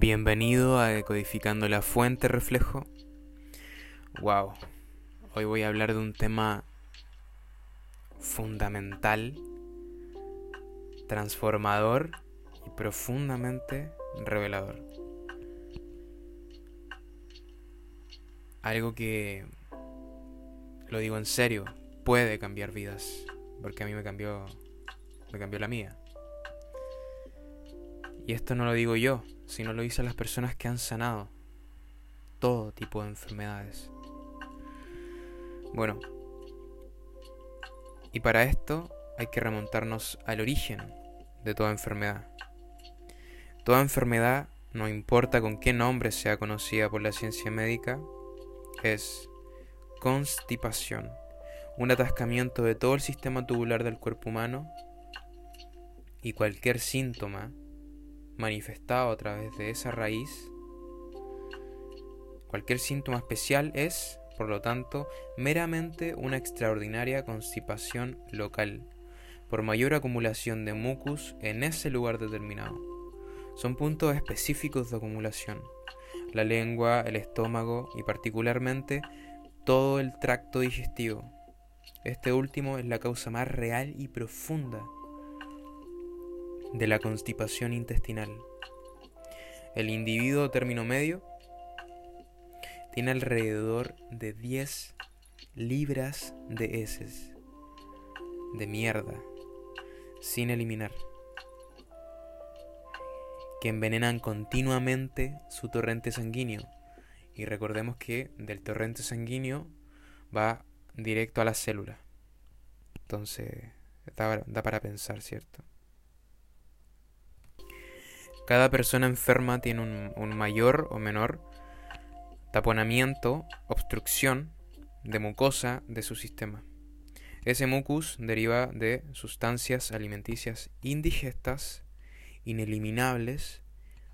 Bienvenido a Decodificando la Fuente Reflejo. Wow, hoy voy a hablar de un tema fundamental, transformador y profundamente revelador. Algo que, lo digo en serio, puede cambiar vidas, porque a mí me cambió, me cambió la mía. Y esto no lo digo yo, sino lo dicen las personas que han sanado todo tipo de enfermedades. Bueno, y para esto hay que remontarnos al origen de toda enfermedad. Toda enfermedad, no importa con qué nombre sea conocida por la ciencia médica, es constipación, un atascamiento de todo el sistema tubular del cuerpo humano y cualquier síntoma manifestado a través de esa raíz, cualquier síntoma especial es, por lo tanto, meramente una extraordinaria constipación local, por mayor acumulación de mucus en ese lugar determinado. Son puntos específicos de acumulación. La lengua, el estómago y particularmente todo el tracto digestivo. Este último es la causa más real y profunda de la constipación intestinal. El individuo término medio tiene alrededor de 10 libras de heces, de mierda, sin eliminar, que envenenan continuamente su torrente sanguíneo. Y recordemos que del torrente sanguíneo va directo a la célula. Entonces, da para pensar, ¿cierto? Cada persona enferma tiene un, mayor o menor taponamiento, obstrucción de mucosa de su sistema. Ese mucus deriva de sustancias alimenticias indigestas, ineliminables,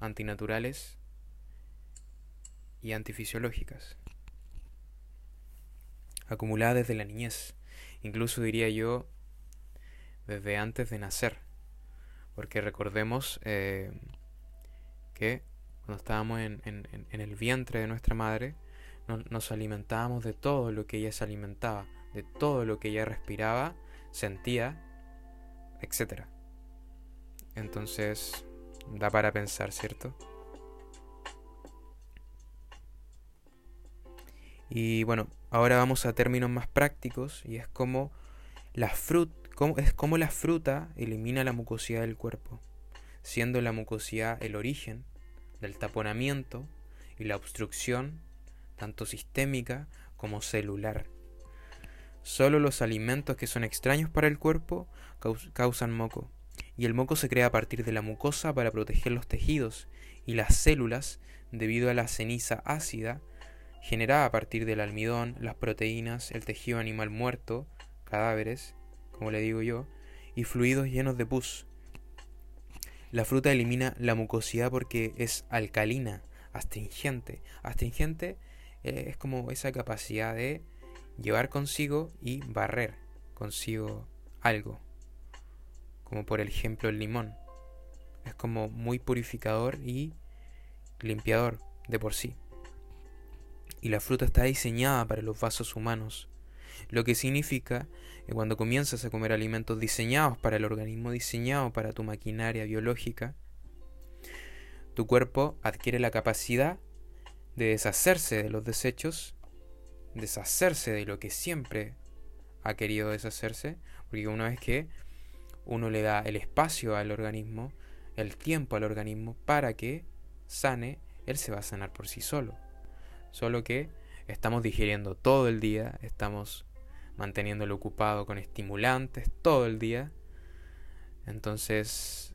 antinaturales y antifisiológicas, acumuladas desde la niñez, incluso diría yo desde antes de nacer, porque recordemos eh, que cuando estábamos en, el vientre de nuestra madre, nos alimentábamos de todo lo que ella se alimentaba, de todo lo que ella respiraba, sentía, etc. Entonces, da para pensar, ¿cierto? Y bueno, ahora vamos a términos más prácticos y es como la fruta, es como la fruta elimina la mucosidad del cuerpo siendo la mucosidad el origen del taponamiento y la obstrucción, tanto sistémica como celular. Solo los alimentos que son extraños para el cuerpo causan moco, y el moco se crea a partir de la mucosa para proteger los tejidos y las células debido a la ceniza ácida generada a partir del almidón, las proteínas, el tejido animal muerto, cadáveres, como le digo yo, y fluidos llenos de pus, la fruta elimina la mucosidad porque es alcalina, astringente. Astringente eh, es como esa capacidad de llevar consigo y barrer consigo algo. Como por ejemplo el limón. Es como muy purificador y limpiador de por sí. Y la fruta está diseñada para los vasos humanos, lo que significa que cuando comienzas a comer alimentos diseñados para el organismo, diseñados para tu maquinaria biológica, tu cuerpo adquiere la capacidad de deshacerse de los desechos, deshacerse de lo que siempre ha querido deshacerse, porque una vez que uno le da el espacio al organismo, el tiempo al organismo para que sane, él se va a sanar por sí solo. Solo que estamos digiriendo todo el día, estamos manteniéndolo ocupado con estimulantes todo el día. Entonces,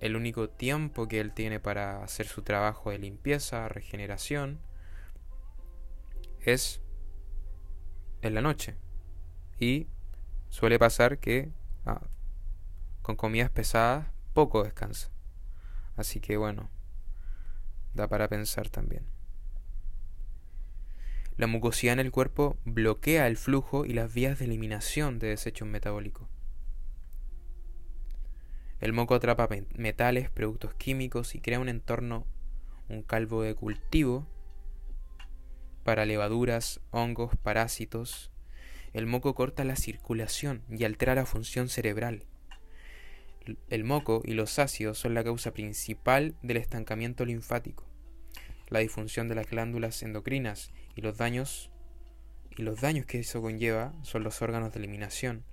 el único tiempo que él tiene para hacer su trabajo de limpieza, regeneración, es en la noche. Y suele pasar que ah, con comidas pesadas poco descansa. Así que bueno, da para pensar también. La mucosidad en el cuerpo bloquea el flujo y las vías de eliminación de desechos metabólicos. El moco atrapa metales, productos químicos y crea un entorno un calvo de cultivo para levaduras, hongos, parásitos. El moco corta la circulación y altera la función cerebral. El moco y los ácidos son la causa principal del estancamiento linfático, la disfunción de las glándulas endocrinas y los daños y los daños que eso conlleva son los órganos de eliminación,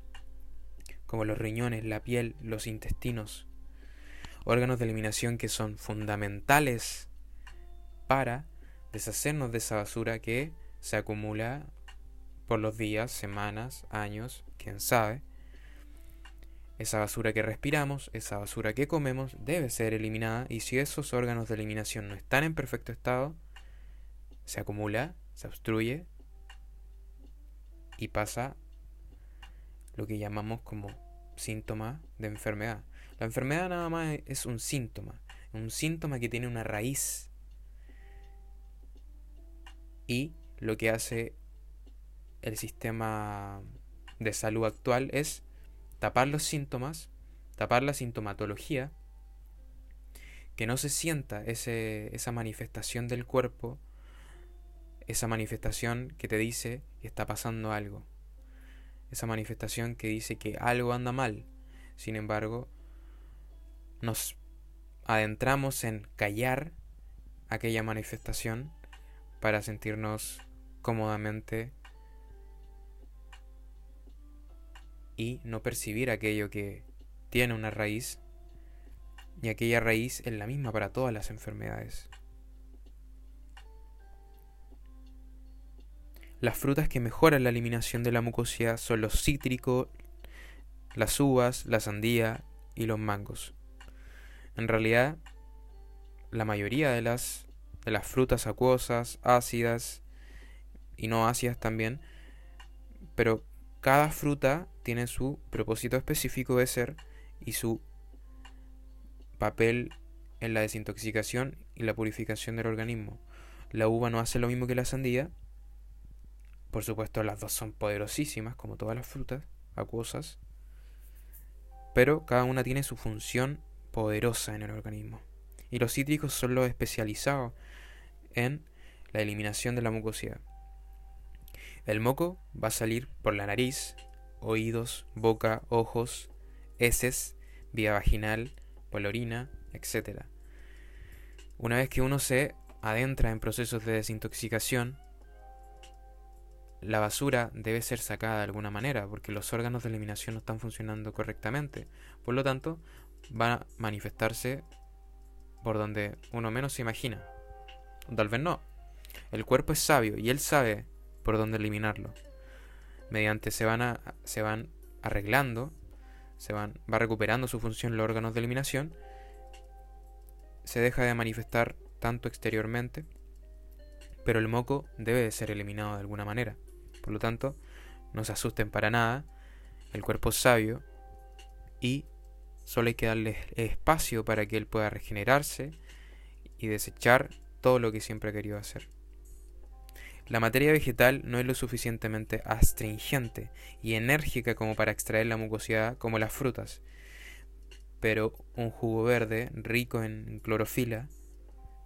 como los riñones, la piel, los intestinos. Órganos de eliminación que son fundamentales para deshacernos de esa basura que se acumula por los días, semanas, años, quién sabe. Esa basura que respiramos, esa basura que comemos, debe ser eliminada y si esos órganos de eliminación no están en perfecto estado, se acumula, se obstruye y pasa lo que llamamos como síntoma de enfermedad. La enfermedad nada más es un síntoma, un síntoma que tiene una raíz. Y lo que hace el sistema de salud actual es tapar los síntomas, tapar la sintomatología, que no se sienta ese, esa manifestación del cuerpo esa manifestación que te dice que está pasando algo, esa manifestación que dice que algo anda mal. Sin embargo, nos adentramos en callar aquella manifestación para sentirnos cómodamente y no percibir aquello que tiene una raíz y aquella raíz es la misma para todas las enfermedades. Las frutas que mejoran la eliminación de la mucosidad son los cítricos, las uvas, la sandía y los mangos. En realidad, la mayoría de las, de las frutas acuosas, ácidas y no ácidas también, pero cada fruta tiene su propósito específico de ser y su papel en la desintoxicación y la purificación del organismo. La uva no hace lo mismo que la sandía, por supuesto, las dos son poderosísimas, como todas las frutas acuosas, pero cada una tiene su función poderosa en el organismo. Y los cítricos son los especializados en la eliminación de la mucosidad. El moco va a salir por la nariz, oídos, boca, ojos, heces, vía vaginal, por la orina, etc. Una vez que uno se adentra en procesos de desintoxicación, la basura debe ser sacada de alguna manera, porque los órganos de eliminación no están funcionando correctamente. Por lo tanto, va a manifestarse por donde uno menos se imagina. tal vez no. El cuerpo es sabio y él sabe por dónde eliminarlo. Mediante se van, se van arreglando, se van, va recuperando su función los órganos de eliminación, se deja de manifestar tanto exteriormente, pero el moco debe de ser eliminado de alguna manera. Por lo tanto, no se asusten para nada, el cuerpo es sabio y solo hay que darle espacio para que él pueda regenerarse y desechar todo lo que siempre ha querido hacer. La materia vegetal no es lo suficientemente astringente y enérgica como para extraer la mucosidad como las frutas, pero un jugo verde rico en clorofila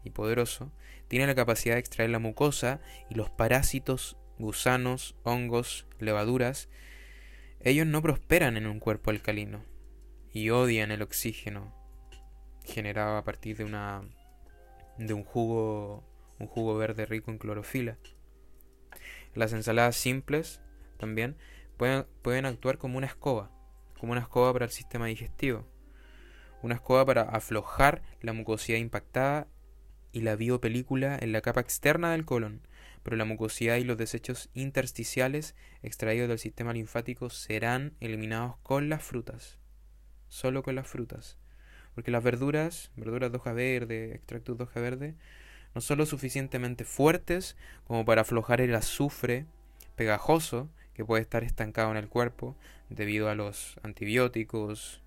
y poderoso tiene la capacidad de extraer la mucosa y los parásitos gusanos, hongos, levaduras, ellos no prosperan en un cuerpo alcalino y odian el oxígeno generado a partir de una de un jugo un jugo verde rico en clorofila. Las ensaladas simples también pueden, pueden actuar como una escoba, como una escoba para el sistema digestivo, una escoba para aflojar la mucosidad impactada y la biopelícula en la capa externa del colon, pero la mucosidad y los desechos intersticiales extraídos del sistema linfático serán eliminados con las frutas, solo con las frutas, porque las verduras, verduras de hoja verde, extractos de hoja verde, no son lo suficientemente fuertes como para aflojar el azufre pegajoso que puede estar estancado en el cuerpo debido a los antibióticos,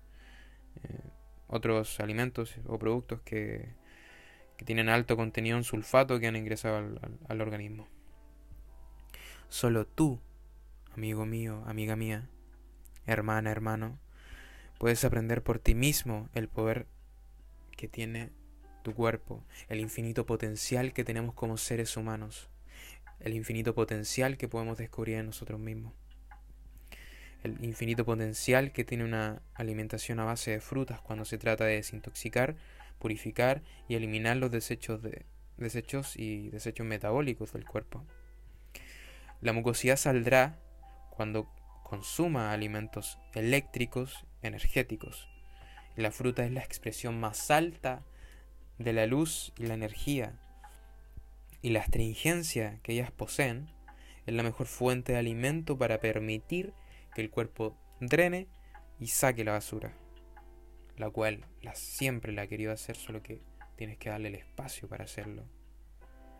eh, otros alimentos o productos que que tienen alto contenido en sulfato que han ingresado al, organismo. Solo tú, amigo mío, amiga mía, hermana, hermano, puedes aprender por ti mismo el poder que tiene tu cuerpo, el infinito potencial que tenemos como seres humanos, el infinito potencial que podemos descubrir en nosotros mismos, el infinito potencial que tiene una alimentación a base de frutas cuando se trata de desintoxicar, purificar y eliminar los desechos, de, desechos y desechos metabólicos del cuerpo. La mucosidad saldrá cuando consuma alimentos eléctricos, energéticos. La fruta es la expresión más alta de la luz y la energía. Y la astringencia que ellas poseen es la mejor fuente de alimento para permitir que el cuerpo drene y saque la basura. La cual la, siempre la ha querido hacer, solo que tienes que darle el espacio para hacerlo.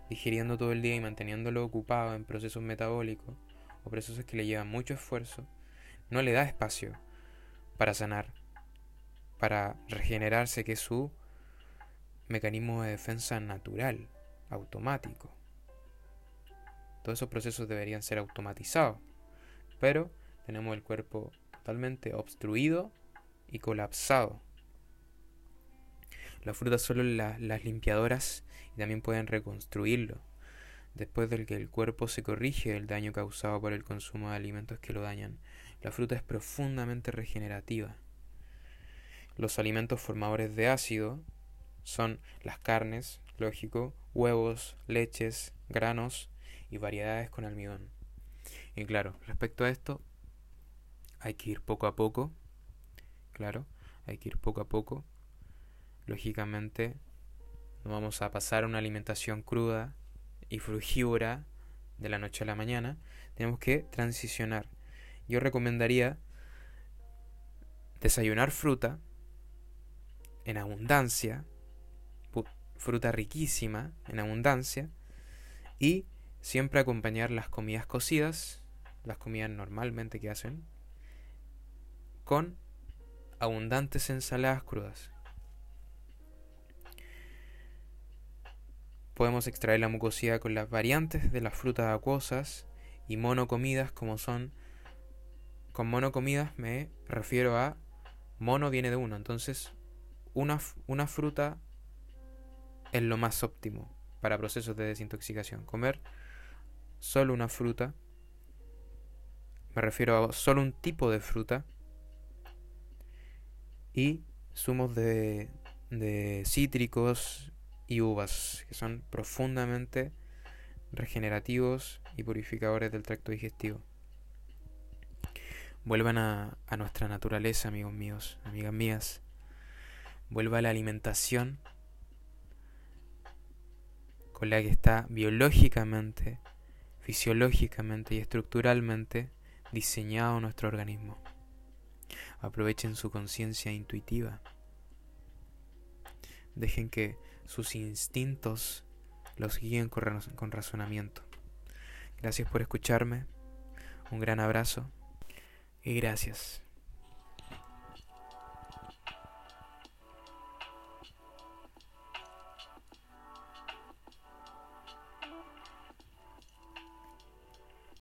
Digiriendo todo el día y manteniéndolo ocupado en procesos metabólicos o procesos que le llevan mucho esfuerzo, no le da espacio para sanar, para regenerarse, que es su mecanismo de defensa natural, automático. Todos esos procesos deberían ser automatizados, pero tenemos el cuerpo totalmente obstruido y colapsado. Las frutas solo las limpiadoras y también pueden reconstruirlo después del que el cuerpo se corrige el daño causado por el consumo de alimentos que lo dañan. La fruta es profundamente regenerativa. Los alimentos formadores de ácido son las carnes, lógico, huevos, leches, granos y variedades con almidón. Y claro, respecto a esto, hay que ir poco a poco, claro, hay que ir poco a poco. Lógicamente, no vamos a pasar a una alimentación cruda y frugívora de la noche a la mañana, tenemos que transicionar. Yo recomendaría desayunar fruta en abundancia, fruta riquísima en abundancia, y siempre acompañar las comidas cocidas, las comidas normalmente que hacen, con abundantes ensaladas crudas. Podemos extraer la mucosidad con las variantes de las frutas acuosas y monocomidas como son... Con monocomidas me refiero a... Mono viene de uno, entonces una, una fruta es lo más óptimo para procesos de desintoxicación. Comer solo una fruta, me refiero a solo un tipo de fruta y zumos de, de cítricos y uvas, que son profundamente regenerativos y purificadores del tracto digestivo. Vuelvan a, a nuestra naturaleza, amigos míos, amigas mías. Vuelva a la alimentación la que está biológicamente, fisiológicamente y estructuralmente diseñado nuestro organismo. Aprovechen su conciencia intuitiva. Dejen que sus instintos los guíen con razonamiento. Gracias por escucharme, un gran abrazo y gracias.